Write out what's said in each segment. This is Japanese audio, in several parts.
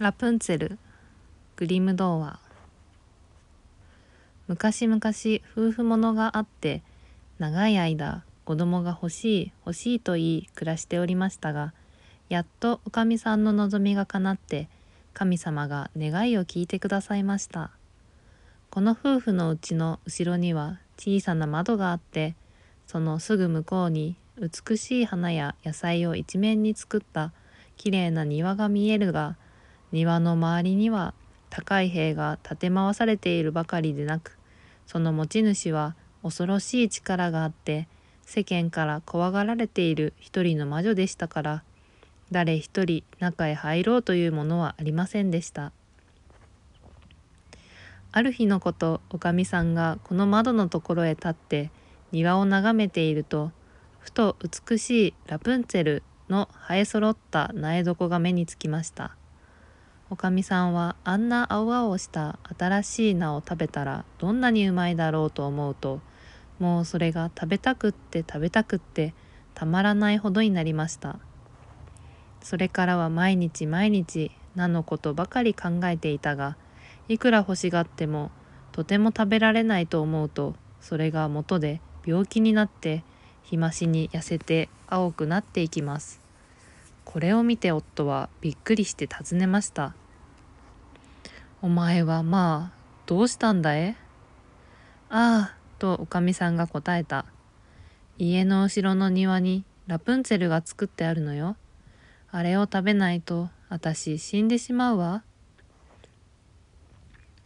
ラプンツェルグリム童話昔々夫婦ものがあって長い間子供が欲しい欲しいと言い暮らしておりましたがやっとおかみさんの望みが叶って神様が願いを聞いてくださいました。この夫婦のうちの後ろには小さな窓があってそのすぐ向こうに美しい花や野菜を一面に作ったきれいな庭が見えるが庭の周りには高い塀が立て回されているばかりでなくその持ち主は恐ろしい力があって世間から怖がられている一人の魔女でしたから誰一人中へ入ろうというものはありませんでした。ある日のことおかみさんがこの窓のところへ立って庭を眺めているとふと美しいラプンツェルの生え揃った苗床が目につきました。おかみさんはあんな青々した新しい菜を食べたらどんなにうまいだろうと思うともうそれが食べたくって食べたくってたまらないほどになりました。それからは毎日毎日菜のことばかり考えていたがいくら欲しがってもとても食べられないと思うとそれが元で病気になって日増しに痩せて青くなっていきます。これを見て夫はびっくりして尋ねました。お前はまあどうしたんだい?ああとおかみさんが答えた。家の後ろの庭にラプンツェルが作ってあるのよ。あれを食べないと私死んでしまうわ。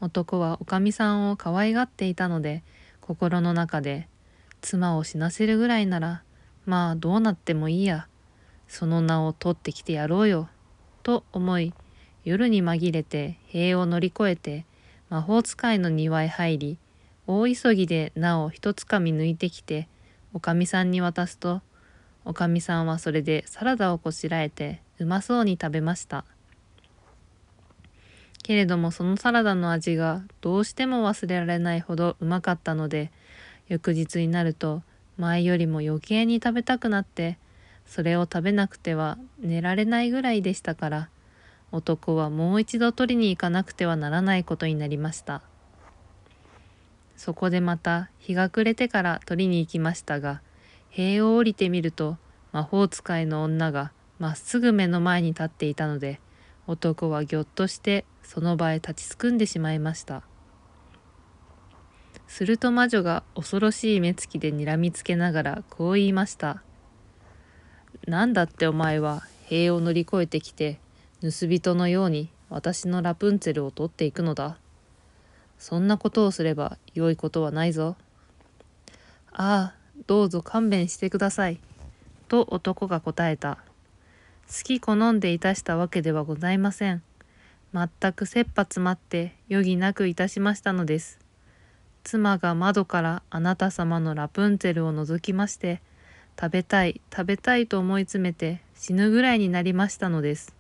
男はおかみさんを可愛がっていたので心の中で妻を死なせるぐらいならまあどうなってもいいや。その名を取ってきてやろうよ。と思い夜に紛れて塀を乗り越えて魔法使いの庭へ入り大急ぎで名を一つかみ抜いてきておかみさんに渡すとおかみさんはそれでサラダをこしらえてうまそうに食べました。けれどもそのサラダの味がどうしても忘れられないほどうまかったので翌日になると前よりも余計に食べたくなってそれを食べなくては寝られないぐらいでしたから男はもう一度取りに行かなくてはならないことになりました。そこでまた日が暮れてから取りに行きましたが塀を降りてみると魔法使いの女がまっすぐ目の前に立っていたので男はぎょっとしてその場へ立ちすくんでしまいました。すると魔女が恐ろしい目つきでにらみつけながらこう言いました「なんだってお前は塀を乗り越えてきて盗人のように私のラプンツェルを取っていくのだ。そんなことをすれば良いことはないぞ。ああどうぞ勘弁してください。と男が答えた。好き好んでいたしたわけではございません。全く切羽詰まって余儀なくいたしましたのです。妻が窓からあなた様のラプンツェルを覗きまして食べたい食べたいと思い詰めて死ぬぐらいになりましたのです。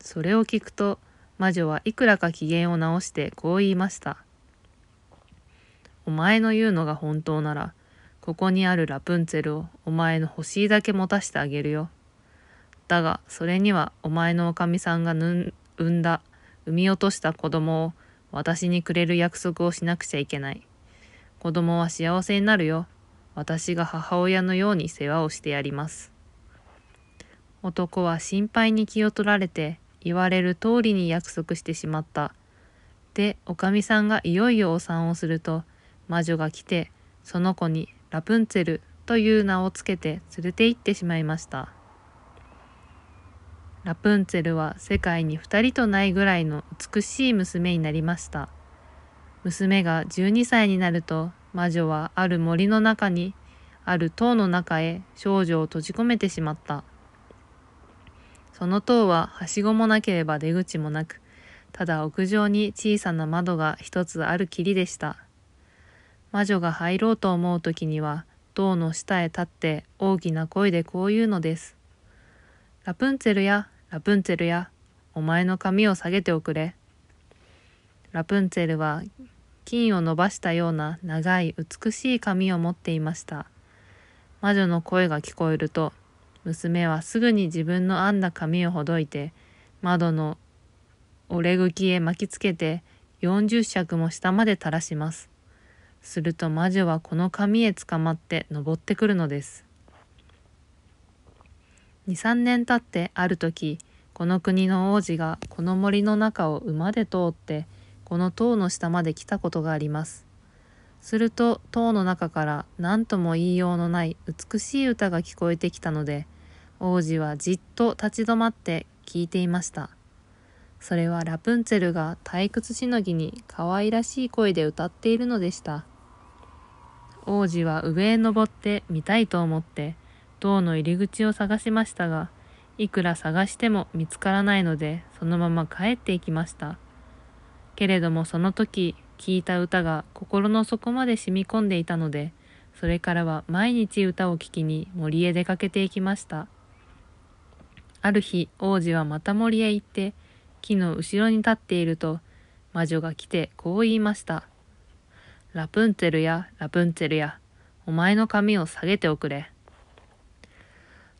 それを聞くと魔女はいくらか機嫌を直してこう言いましたお前の言うのが本当ならここにあるラプンツェルをお前の欲しいだけ持たしてあげるよだがそれにはお前のおかみさんが産んだ産み落とした子供を私にくれる約束をしなくちゃいけない。子供は幸せになるよ。私が母親のように世話をしてやります。男は心配に気を取られて言われる通りに約束してしまった。で、おかみさんがいよいよお産をすると、魔女が来て、その子にラプンツェルという名をつけて連れて行ってしまいました。ラプンツェルは世界に2人とないぐらいの美しい娘になりました。娘が12歳になると魔女はある森の中にある塔の中へ少女を閉じ込めてしまった。その塔ははしごもなければ出口もなく、ただ屋上に小さな窓が一つあるきりでした。魔女が入ろうと思う時には塔の下へ立って大きな声でこう言うのです。ラプンツェルや、ラプンツェルや、お前の髪を下げておくれ。ラプンツェルは金を伸ばしたような長い美しい髪を持っていました。魔女の声が聞こえると、娘はすぐに自分の編んだ髪をほどいて、窓の折れ茎へ巻きつけて40尺も下まで垂らします。すると魔女はこの紙へ捕まって登ってくるのです。23年経ってある時この国の王子がこの森の中を馬で通ってこの塔の下まで来たことがあります。すると塔の中から何とも言いようのない美しい歌が聞こえてきたので王子はじっと立ち止まって聞いていました。それはラプンツェルが退屈しのぎに可愛らしい声で歌っているのでした。王子は上へ登って見たいと思って塔の入り口を探しましたがいくら探しても見つからないのでそのまま帰っていきましたけれどもその時聞いた歌が心の底まで染み込んでいたのでそれからは毎日歌を聴きに森へ出かけていきましたある日王子はまた森へ行って木の後ろに立っていると魔女が来てこう言いましたラプンツェルやラプンツェルや、お前の髪を下げておくれ。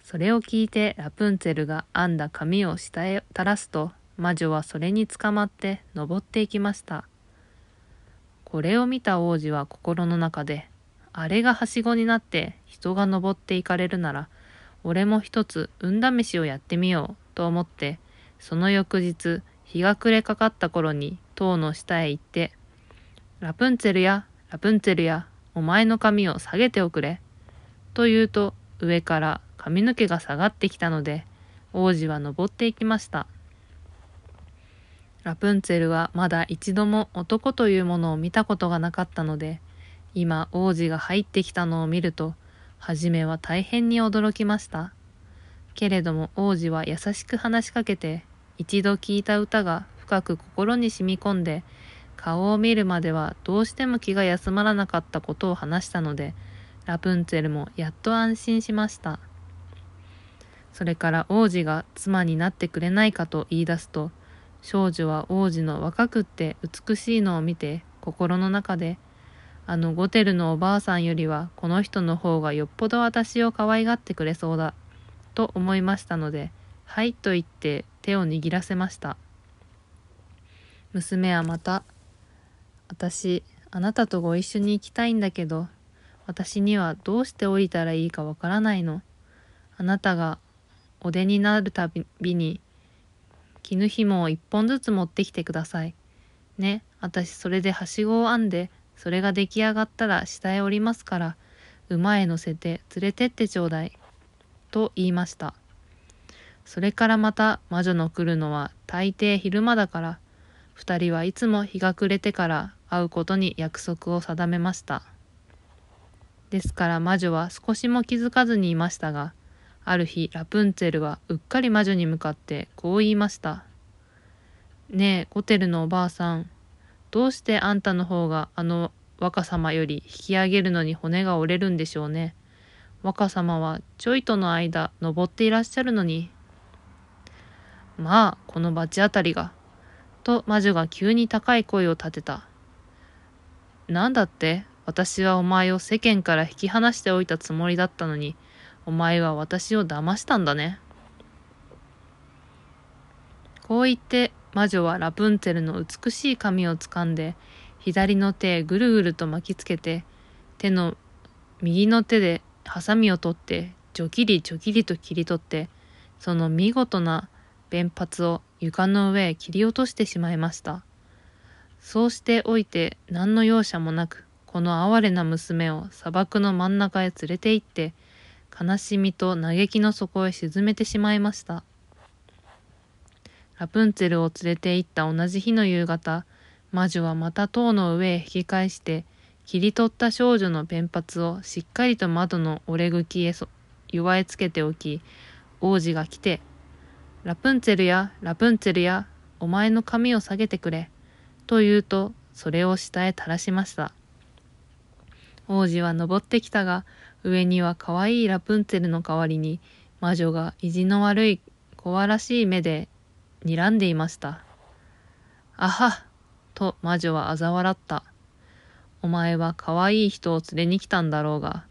それを聞いてラプンツェルが編んだ髪を下へ垂らすと、魔女はそれにつかまって登っていきました。これを見た王子は心の中で、あれがはしごになって人が登っていかれるなら、俺も一つ運試しをやってみようと思って、その翌日、日が暮れかかった頃に塔の下へ行って、ラプンツェルや、ラプンツェルや、お前の髪を下げておくれ。と言うと、上から髪の毛が下がってきたので、王子は登っていきました。ラプンツェルはまだ一度も男というものを見たことがなかったので、今王子が入ってきたのを見ると、はじめは大変に驚きました。けれども王子は優しく話しかけて、一度聞いた歌が深く心に染み込んで、顔を見るまではどうしても気が休まらなかったことを話したので、ラプンツェルもやっと安心しました。それから王子が妻になってくれないかと言い出すと、少女は王子の若くって美しいのを見て心の中で、あのゴテルのおばあさんよりはこの人の方がよっぽど私を可愛がってくれそうだ、と思いましたので、はいと言って手を握らせました。娘はまた私、あなたとご一緒に行きたいんだけど、私にはどうして降りたらいいかわからないの。あなたがお出になるたびに、絹紐を一本ずつ持ってきてください。ね、私それではしごを編んで、それが出来上がったら下へ降りますから、馬へ乗せて連れてってちょうだい。と言いました。それからまた魔女の来るのは大抵昼間だから、二人はいつも日が暮れてから会うことに約束を定めました。ですから魔女は少しも気づかずにいましたが、ある日ラプンツェルはうっかり魔女に向かってこう言いました。ねえ、ゴテルのおばあさん、どうしてあんたの方があの若様より引き上げるのに骨が折れるんでしょうね。若様はちょいとの間登っていらっしゃるのに。まあ、この罰当たりが。と魔女が急に高い声を立てた。なんだって？私はお前を世間から引き離しておいたつもりだったのに、お前は私を騙したんだね。こう言って魔女はラプンツェルの美しい髪をつかんで、左の手へぐるぐると巻きつけて、手の右の手でハサミを取って、ジョキリジョキリと切り取って、その見事な弁髪を床の上へ切り落としてしまいました。そうしておいて何の容赦もなくこの哀れな娘を砂漠の真ん中へ連れて行って悲しみと嘆きの底へ沈めてしまいましたラプンツェルを連れて行った同じ日の夕方魔女はまた塔の上へ引き返して切り取った少女のペン髪をしっかりと窓の折れ茎へ弱えつけておき王子が来て「ラプンツェルやラプンツェルやお前の髪を下げてくれ」と言うと、それを下へ垂らしました。王子は登ってきたが、上には可愛いラプンツェルの代わりに、魔女が意地の悪い怖らしい目で睨んでいました。あはと魔女は嘲笑った。お前は可愛い人を連れに来たんだろうが、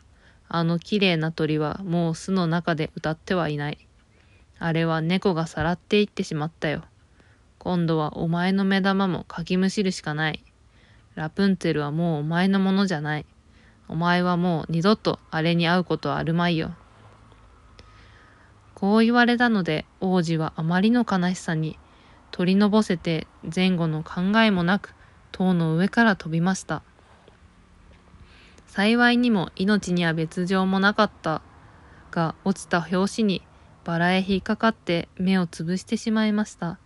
あの綺麗な鳥はもう巣の中で歌ってはいない。あれは猫がさらっていってしまったよ。今度はお前の目玉もかきむしるしかない。ラプンツェルはもうお前のものじゃない。お前はもう二度とあれに会うことはあるまいよ。こう言われたので王子はあまりの悲しさに取りのぼせて前後の考えもなく塔の上から飛びました。幸いにも命には別状もなかったが落ちた拍子にバラへ引っかかって目をつぶしてしまいました。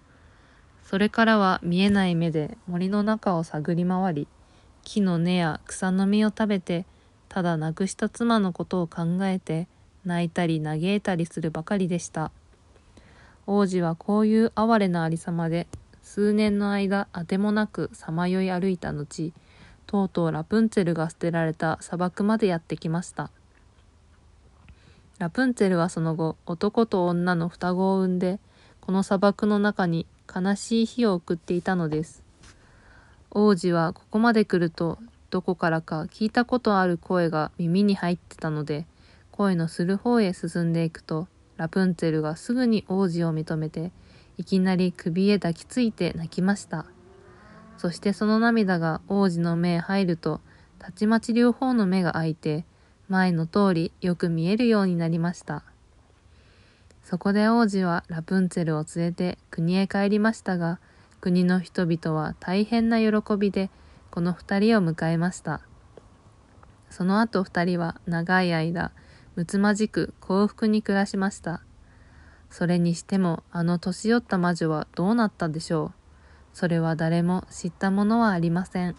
それからは見えない目で森の中を探り回り、木の根や草の実を食べて、ただ亡くした妻のことを考えて、泣いたり嘆いたりするばかりでした。王子はこういう哀れなありさまで、数年の間あてもなくさまよい歩いた後、とうとうラプンツェルが捨てられた砂漠までやってきました。ラプンツェルはその後、男と女の双子を産んで、この砂漠の中に悲しい日を送っていたのです。王子はここまで来ると、どこからか聞いたことある声が耳に入ってたので、声のする方へ進んでいくと、ラプンツェルがすぐに王子を認めて、いきなり首へ抱きついて泣きました。そしてその涙が王子の目へ入ると、たちまち両方の目が開いて、前の通りよく見えるようになりました。そこで王子はラプンツェルを連れて国へ帰りましたが、国の人々は大変な喜びでこの2人を迎えました。その後2人は長い間、むつまじく幸福に暮らしました。それにしてもあの年寄った魔女はどうなったでしょう。それは誰も知ったものはありません。